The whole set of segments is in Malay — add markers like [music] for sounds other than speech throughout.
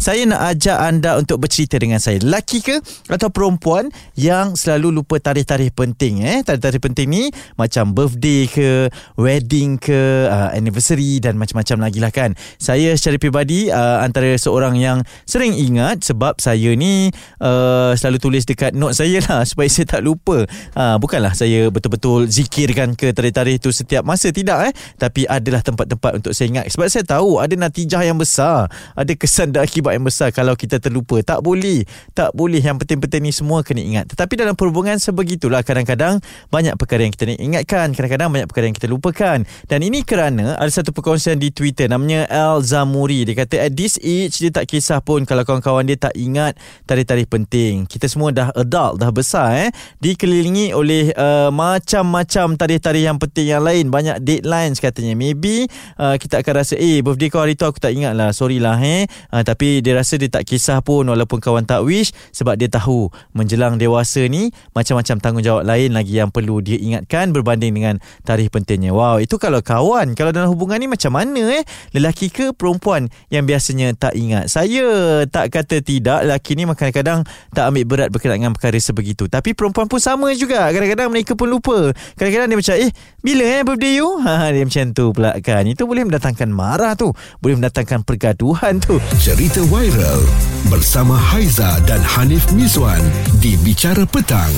saya nak ajak anda untuk bercerita dengan saya. Lelaki ke atau perempuan yang selalu lupa tarikh-tarikh penting eh? Tarikh-tarikh penting ni macam birthday ke, wedding ke, uh, anniversary dan macam-macam lagi lah kan. Saya secara pribadi uh, antara seorang yang sering ingat sebab saya ni uh, selalu tulis dekat note saya lah [laughs] supaya saya tak lupa. Uh, bukanlah saya betul-betul zikirkan ke tarikh-tarikh tu setiap masa tidak eh. Tapi adalah tempat-tempat untuk saya ingat. Sebab saya tahu ada natijah yang besar. Ada kesan dan akibat yang besar kalau kita terlupa. Tak boleh. Tak boleh. Yang penting-penting ni semua kena ingat. Tetapi dalam perhubungan sebegitulah. Kadang-kadang banyak perkara yang kita nak ingatkan. Kadang-kadang banyak perkara yang kita lupakan. Dan ini kerana ada satu perkongsian di Twitter namanya Al Zamuri. Dia kata at this age dia tak kisah pun kalau kawan-kawan dia tak ingat tarikh-tarikh penting. Kita semua dah adult, dah besar eh. Dikelilingi oleh uh, macam-macam tarikh-tarikh yang penting yang lain. Banyak deadlines katanya. Maybe uh, kita akan rasa eh birthday kau hari tu aku tak ingat lah. Sorry lah eh. Uh, tapi dia rasa dia tak kisah pun walaupun kawan tak wish sebab dia tahu menjelang dewasa ni macam-macam tanggungjawab lain lagi yang perlu dia ingatkan berbanding dengan tarikh pentingnya. Wow, itu kalau kawan. Kalau dalam hubungan ni macam mana eh? Lelaki ke perempuan yang biasanya tak ingat? Saya tak kata tidak. Lelaki ni kadang-kadang tak ambil berat berkenaan dengan perkara sebegitu. Tapi perempuan pun sama juga. Kadang-kadang mereka pun lupa. Kadang-kadang dia macam, eh, bila eh birthday you? [laughs] Ha, dia macam tu pula kan. Itu boleh mendatangkan marah tu. Boleh mendatangkan pergaduhan tu. Cerita viral bersama Haiza dan Hanif Miswan di Bicara Petang.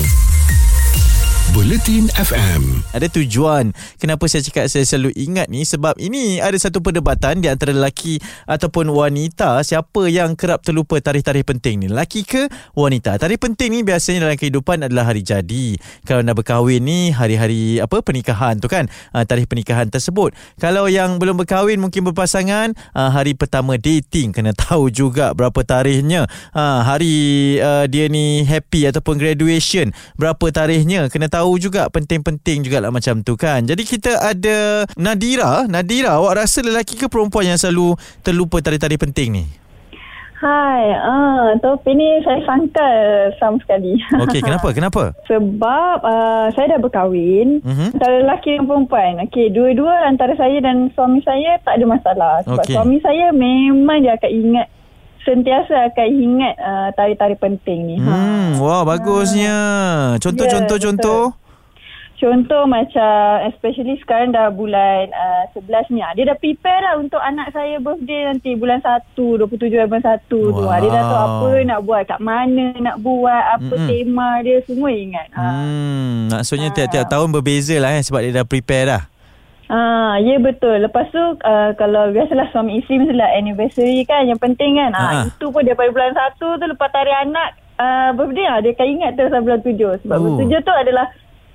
Bulletin FM. Ada tujuan kenapa saya cakap saya selalu ingat ni sebab ini ada satu perdebatan di antara lelaki ataupun wanita siapa yang kerap terlupa tarikh-tarikh penting ni. Lelaki ke wanita? Tarikh penting ni biasanya dalam kehidupan adalah hari jadi. Kalau nak berkahwin ni hari-hari apa pernikahan tu kan. Uh, tarikh pernikahan tersebut. Kalau yang belum berkahwin mungkin berpasangan uh, hari pertama dating kena [laughs] tahu juga berapa tarikhnya. Uh, hari dia ni happy ataupun graduation berapa tarikhnya kena tahu juga penting-penting juga lah macam tu kan. Jadi kita ada Nadira. Nadira, awak rasa lelaki ke perempuan yang selalu terlupa tarikh-tarikh penting ni? Hai, ah, topik ni saya sangkal sama sekali. Okey, [laughs] kenapa? Kenapa? Sebab uh, saya dah berkahwin. Uh-huh. Antara lelaki dan perempuan. Okey, dua-dua antara saya dan suami saya tak ada masalah. Sebab okay. suami saya memang dia akan ingat sentiasa akan ingat uh, tarikh-tarikh penting ni. Ha. Hmm, ha. wah bagusnya. Contoh-contoh yeah, contoh. Contoh macam especially sekarang dah bulan uh, 11 ni. Ah, dia dah prepare lah untuk anak saya birthday nanti bulan 1, 27 bulan 1 wow. tu. Dia dah tahu apa nak buat, kat mana nak buat, apa mm-hmm. tema dia semua ingat. Hmm, maksudnya ha. tiap-tiap tahun berbeza lah eh, sebab dia dah prepare dah. Ah, ya betul. Lepas tu uh, kalau biasalah suami isteri mestilah anniversary kan yang penting kan. Ah, itu pun daripada bulan satu tu lepas tarikh anak uh, birthday ah dia akan ingat terus bulan tujuh. Sebab oh. bulan tujuh tu adalah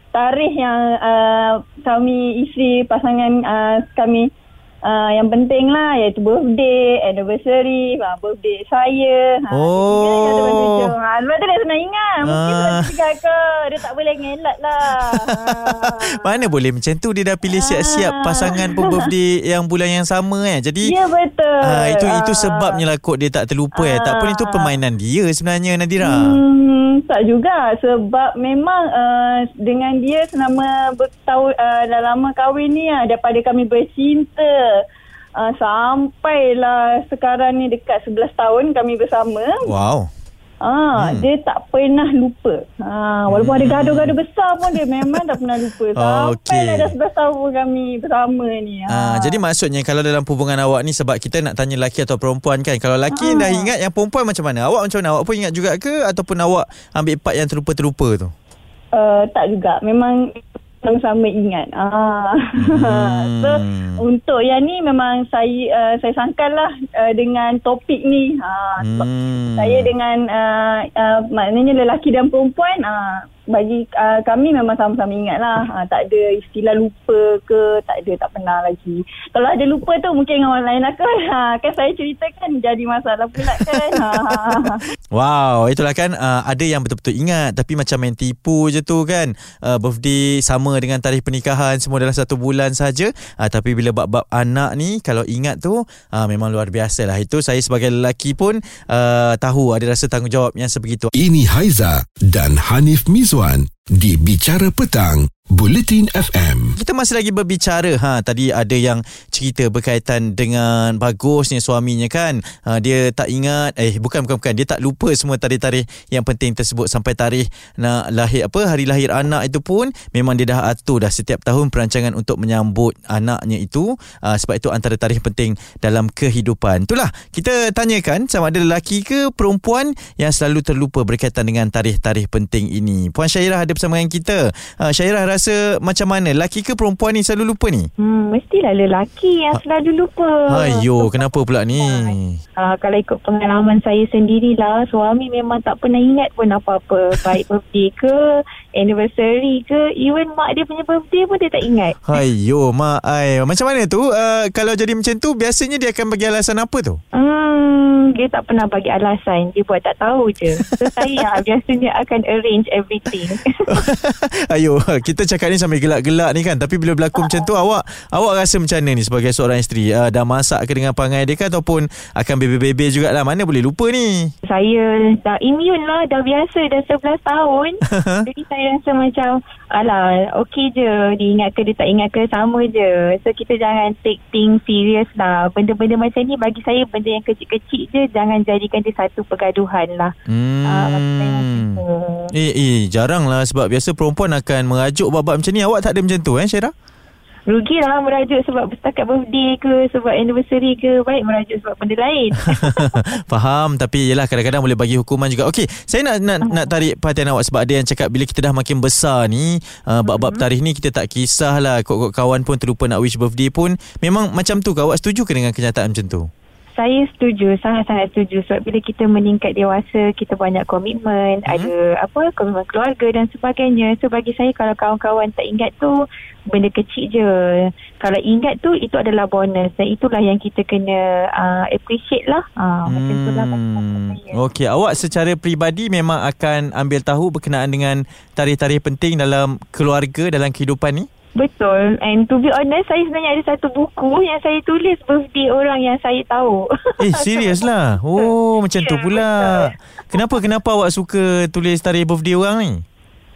tarikh yang uh, suami isteri pasangan uh, kami Uh, yang penting lah iaitu birthday, anniversary, uh, birthday saya. Ha, oh. Ha, sebab tu dia senang ingat. Mungkin uh. sebab ke. Dia tak boleh ngelat lah. [laughs] Mana boleh macam tu dia dah pilih siap-siap pasangan pun birthday yang bulan yang sama eh. Jadi Ya betul. Uh, itu itu sebabnya lah kot dia tak terlupa uh. eh. Tak pun itu permainan dia sebenarnya Nadira. Hmm, tak juga sebab memang uh, dengan dia selama bertahun uh, dah lama kahwin ni uh, daripada kami bercinta uh, sampailah sekarang ni dekat 11 tahun kami bersama. Wow. Ah, hmm. dia tak pernah lupa. Ah, walaupun hmm. ada gaduh-gaduh besar pun dia memang tak pernah lupa. [laughs] Sampai okay. dah 11 tahun kami bersama ni. Ah. ah, jadi maksudnya kalau dalam hubungan awak ni sebab kita nak tanya lelaki atau perempuan kan. Kalau lelaki ah. dah ingat yang perempuan macam mana? Awak macam mana? Awak pun ingat juga ke ataupun awak ambil part yang terlupa-terlupa tu? Uh, tak juga. Memang sama-sama ingat. Ah. [laughs] Hmm. so untuk yang ni memang saya uh, saya sangkallah uh, dengan topik ni. Ha hmm. saya dengan uh, uh, maknanya lelaki dan perempuan uh, bagi uh, kami memang sama-sama ingat lah. Uh, tak ada istilah lupa ke, tak ada, tak pernah lagi. Kalau ada lupa tu mungkin dengan orang lain lah kan. Ha, kan saya ceritakan jadi masalah pula kan. Ha, ha. wow, itulah kan uh, ada yang betul-betul ingat tapi macam main tipu je tu kan. Uh, birthday sama dengan tarikh pernikahan semua dalam satu bulan saja. Uh, tapi bila bab-bab anak ni kalau ingat tu uh, memang luar biasa lah. Itu saya sebagai lelaki pun uh, tahu ada rasa tanggungjawab yang sebegitu. Ini Haiza dan Hanif Mizwa Mizwan di Bicara Petang, Bulletin FM. Kita masih lagi berbicara ha tadi ada yang cerita berkaitan dengan bagusnya suaminya kan. Ha, dia tak ingat eh bukan bukan bukan dia tak lupa semua tarikh-tarikh yang penting tersebut sampai tarikh nak lahir apa hari lahir anak itu pun memang dia dah atur dah setiap tahun perancangan untuk menyambut anaknya itu ha, sebab itu antara tarikh penting dalam kehidupan. Itulah kita tanyakan sama ada lelaki ke perempuan yang selalu terlupa berkaitan dengan tarikh-tarikh penting ini. Puan Syairah ada bersama dengan kita. Ha, Syairah rasa macam mana? Laki ke perempuan ni selalu lupa ni? Hmm, mestilah lelaki yang selalu lupa. Ayo, kenapa pula ni? Uh, kalau ikut pengalaman saya sendirilah, suami memang tak pernah ingat pun apa-apa. [laughs] Baik birthday ke, anniversary ke, even mak dia punya birthday pun dia tak ingat. Ayo, mak ai. Macam mana tu? Uh, kalau jadi macam tu, biasanya dia akan bagi alasan apa tu? Hmm, dia tak pernah bagi alasan. Dia buat tak tahu je. [laughs] So, saya biasanya akan arrange everything. [laughs] Ayo, kita cakap ni sambil gelak-gelak ni kan. Tapi bila berlaku macam tu, awak awak rasa macam mana ni sebagai seorang isteri? Uh, dah masak ke dengan pangai dia ke ataupun akan bebe-bebe jugalah? Mana boleh lupa ni? saya dah immune lah. Dah biasa dah 11 tahun. [laughs] Jadi saya rasa macam, alah, okey je. Dia ingat ke dia tak ingat ke, sama je. So kita jangan take things serious lah. Benda-benda macam ni bagi saya benda yang kecil-kecil je. Jangan jadikan dia satu pergaduhan lah. Hmm. Ah, macam tu. Eh, eh, jarang lah sebab biasa perempuan akan merajuk bab-bab macam ni. Awak tak ada macam tu eh, Syairah? Rugilah merajuk sebab setakat birthday ke, sebab anniversary ke. Baik merajuk sebab benda lain. [laughs] Faham Tapi yelah kadang-kadang Boleh bagi hukuman juga Okey Saya nak nak, nak tarik perhatian awak Sebab ada yang cakap Bila kita dah makin besar ni uh, Bab-bab tarikh ni Kita tak kisahlah Kok-kok kawan pun Terlupa nak wish birthday pun Memang macam tu ke Awak setuju ke dengan kenyataan macam tu Saya setuju, sangat-sangat setuju sebab bila kita meningkat dewasa, kita banyak komitmen, Mhm. ada apa komitmen keluarga dan sebagainya. So bagi saya kalau kawan-kawan tak ingat tu benda kecil je. Kalau ingat tu itu adalah bonus dan itulah yang kita kena uh, appreciate lah. Uh, Macam tu lah bagi Hmm. Okey, awak secara peribadi memang akan ambil tahu berkenaan dengan tarikh-tarikh penting dalam keluarga dalam kehidupan ni? Betul. And to be honest, saya sebenarnya ada satu buku yang saya tulis birthday orang yang saya tahu. Eh, [laughs] serius lah. Oh, macam tu Ya, pula. Kenapa kenapa awak suka tulis tarikh birthday orang ni?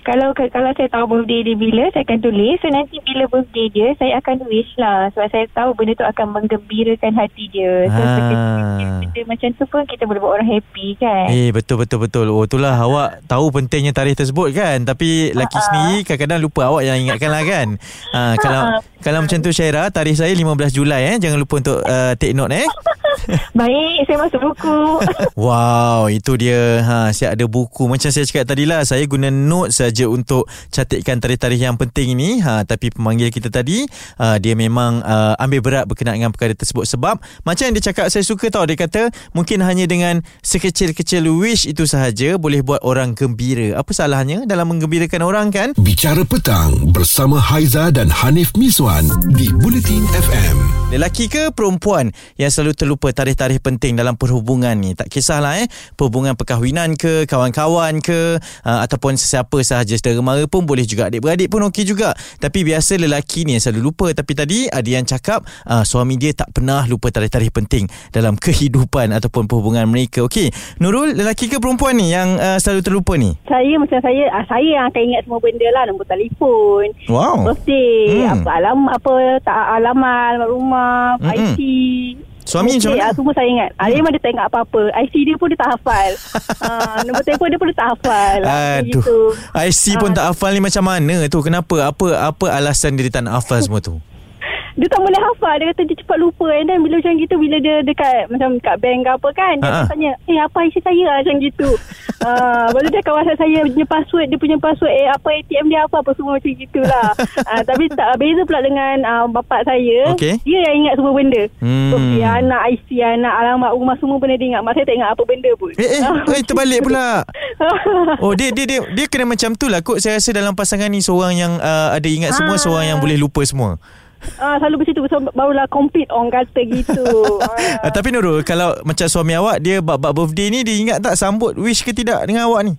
Kalau kalau saya tahu birthday dia bila, saya akan tulis. So nanti bila birthday dia, saya akan wish lah. Sebab saya tahu benda tu akan menggembirakan hati dia. So sekecil benda macam tu pun kita boleh buat orang happy kan. Eh betul betul betul. Oh itulah awak tahu pentingnya tarikh tersebut kan. Tapi laki Ha-ha. sendiri kadang-kadang lupa awak yang ingatkan lah kan. Ha, kalau Ha-ha. [laughs] kalau macam tu Syairah, tarikh saya 15 Julai eh. Jangan lupa untuk uh, take note eh. [laughs] [laughs] Baik, saya masuk buku. [laughs] Wow, itu dia. Ha, saya ada buku. Macam saya cakap tadi lah, saya guna note saja untuk catatkan tarikh-tarikh yang penting ini. Ha, tapi pemanggil kita tadi, uh, dia memang uh, ambil berat berkenaan dengan perkara tersebut. Sebab, macam yang dia cakap, saya suka tau. Dia kata, mungkin hanya dengan sekecil-kecil wish itu sahaja boleh buat orang gembira. Apa salahnya dalam menggembirakan orang kan? Bicara Petang bersama Haiza dan Hanif Miswan di Bulletin FM. Lelaki ke perempuan yang selalu terlupa tarikh-tarikh penting dalam perhubungan ni. Tak kisahlah eh, perhubungan perkahwinan ke, kawan-kawan ke, uh, ataupun sesiapa sahaja saudara mara pun boleh juga. Adik-beradik pun okey juga. Tapi biasa lelaki ni yang selalu lupa. Tapi tadi ada yang cakap uh, suami dia tak pernah lupa tarikh-tarikh penting dalam [laughs] kehidupan ataupun perhubungan mereka. Okey, Nurul, lelaki ke perempuan ni yang uh, selalu terlupa ni? Saya macam saya ah, saya yang akan ingat semua benda lah nombor telefon Wow. birthday Hmm. apa alam apa tak alamat alamat rumah Mm-mm. IC Suami macam Okey, mana? ah, semua saya ingat ah, dia memang dia tak ingat apa-apa IC dia pun dia tak hafal [laughs] ah, nombor telefon dia pun dia tak hafal macam Aduh. gitu. IC pun Ah. tak hafal ni macam mana tu? Kenapa? Apa apa alasan dia tak nak hafal semua tu? Dia tak boleh hafal dia kata dia cepat lupa and then bila macam gitu bila dia dekat macam kat bank ke apa kan dia akan tanya eh apa IC saya lah macam gitu uh, [laughs] baru dia akan whatsapp saya punya password dia punya password eh apa ATM dia apa apa semua macam gitulah uh, [laughs] tapi tak beza pula dengan uh, bapak saya Okey. dia yang ingat semua benda Hmm. Okey, anak IC anak alamat rumah semua benda dia ingat mak saya tak ingat apa benda pun Eh, eh, eh terbalik pula. [laughs] Oh, dia dia dia dia kena macam tu lah kot. Saya rasa dalam pasangan ni seorang yang uh, ada ingat semua, Ah. seorang yang boleh lupa semua. Ah, selalu macam tu so, barulah complete orang kata gitu Uh, [laughs] tapi Nurul, kalau macam suami awak dia bab-bab birthday ni dia ingat tak sambut wish ke tidak dengan awak ni?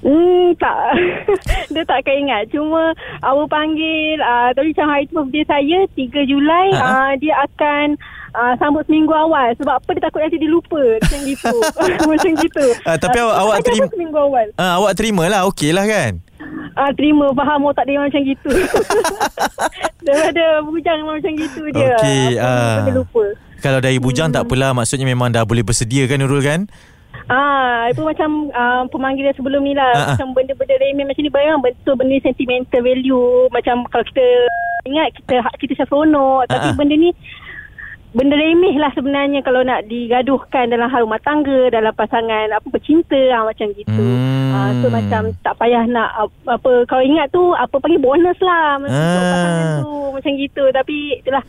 Hmm, tak. [laughs] dia tak akan ingat. Cuma awak panggil, uh, tapi macam hari tu birthday saya, 3 Julai, Ha-ha. uh, dia akan uh, sambut seminggu awal. Sebab apa dia takut nanti dia lupa. [laughs] Macam gitu. macam gitu. Ah, tapi Ah, awak- awak terima- seminggu awal. Uh, awak terima lah, okey lah kan? Ah, terima faham oh tak dia macam gitu. [laughs] Daripada bujang memang macam gitu dia. Okey, ah. dia lupa. Kalau dari bujang tak apalah Maksudnya memang dah boleh bersedia kan Nurul kan Ah, itu macam uh, pemanggilan sebelum ni lah. Ah, ah. Macam benda-benda remeh macam ni bayang betul benda sentimental value. Macam kalau kita ingat kita kita seronok. Tapi Ah, ah. benda ni benda remeh lah sebenarnya kalau nak digaduhkan dalam hal rumah tangga, dalam pasangan apa bercinta ah, macam gitu. Hmm. Ah, so macam tak payah nak ap- apa kalau ingat tu apa panggil bonus lah macam Ah. pasangan tu macam gitu. Tapi itulah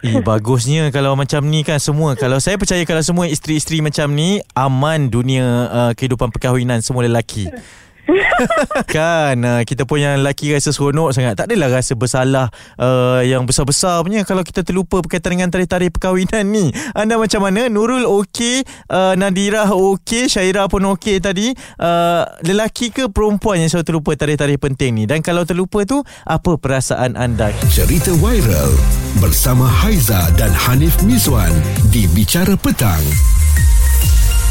Eh [laughs] bagusnya kalau macam ni kan semua Kalau saya percaya kalau semua isteri-isteri macam ni Aman dunia uh, kehidupan perkahwinan semua lelaki [laughs] kan uh, kita pun yang lelaki rasa seronok sangat. Tak adalah rasa bersalah uh, yang besar-besar punya kalau kita terlupa berkaitan dengan tarikh-tarikh perkahwinan ni. Anda macam mana? Nurul okey uh, Nadira okey Syaira pun okey tadi. Uh, lelaki ke perempuan yang selalu terlupa tarikh-tarikh penting ni? Dan kalau terlupa tu apa perasaan anda? Cerita viral bersama Haiza dan Hanif Miswan di Bicara Petang.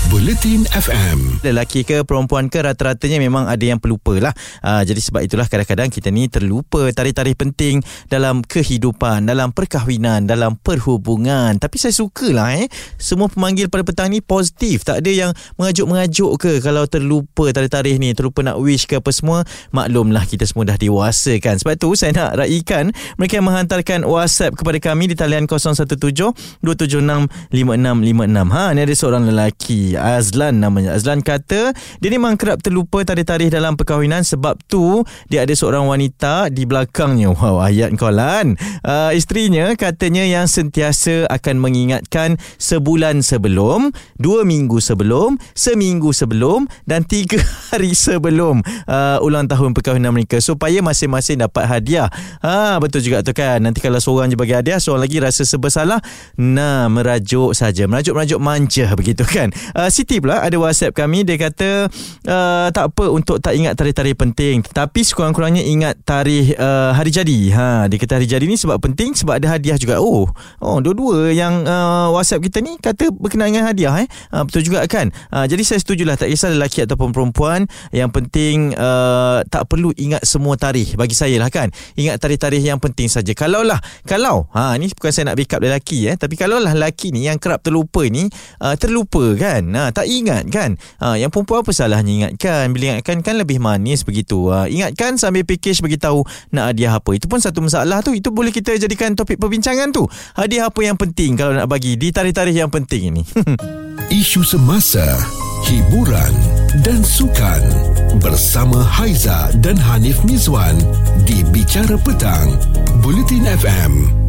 Buletin FM. lelaki ke perempuan ke rata-ratanya memang ada yang pelupa lah. Uh, jadi sebab itulah kadang-kadang kita ni terlupa tarikh-tarikh penting dalam kehidupan, dalam perkahwinan, dalam perhubungan. Tapi saya sukalah eh. Semua pemanggil pada petang ni positif. Tak ada yang mengajuk-mengajuk ke kalau terlupa tarikh-tarikh ni, terlupa nak wish ke apa semua. Maklumlah kita semua dah dewasa kan. Sebab tu saya nak raikan mereka yang menghantarkan WhatsApp kepada kami di talian 017 276 5656. Ha, ni ada seorang lelaki Azlan namanya. Azlan kata dia memang kerap terlupa tarikh-tarikh dalam perkahwinan sebab tu dia ada seorang wanita di belakangnya. Wow, ayat kau lan. Uh, isterinya katanya yang sentiasa akan mengingatkan sebulan sebelum, dua minggu sebelum, seminggu sebelum dan tiga [laughs] hari sebelum uh, ulang tahun perkahwinan mereka supaya masing-masing dapat hadiah. Ha, betul juga tu kan. Nanti kalau seorang je bagi hadiah, seorang lagi rasa sebersalah. Nah, merajuk saja. Merajuk-merajuk manja begitu kan. Uh, Siti pula ada WhatsApp kami dia kata uh, tak apa untuk tak ingat tarikh-tarikh penting tetapi sekurang-kurangnya ingat tarikh uh, hari jadi. Ha dia kata hari jadi ni sebab penting sebab ada hadiah juga. Oh, oh dua-dua yang uh, WhatsApp kita ni kata berkenaan dengan hadiah eh. Uh, betul juga kan. Uh, jadi saya setujulah tak kisah lelaki ataupun perempuan yang penting uh, tak perlu ingat semua tarikh bagi saya lah kan. Ingat tarikh-tarikh yang penting saja. Kalau lah kalau ha ni bukan saya nak backup lelaki eh tapi kalau lah lelaki ni yang kerap terlupa ni uh, terlupa kan. Ha, tak ingat kan? Ha, Yang perempuan apa salahnya ingatkan? Bila ingatkan kan lebih manis begitu. Ha, Ingatkan sambil package beritahu Nak hadiah apa. Itu pun satu masalah tu. Itu boleh kita jadikan topik perbincangan tu. Hadiah apa yang penting Kalau nak bagi Di tarikh-tarikh yang penting ini. [laughs] Isu semasa, hiburan dan sukan bersama Haiza dan Hanif Miswan di Bicara Petang. Buletin FM.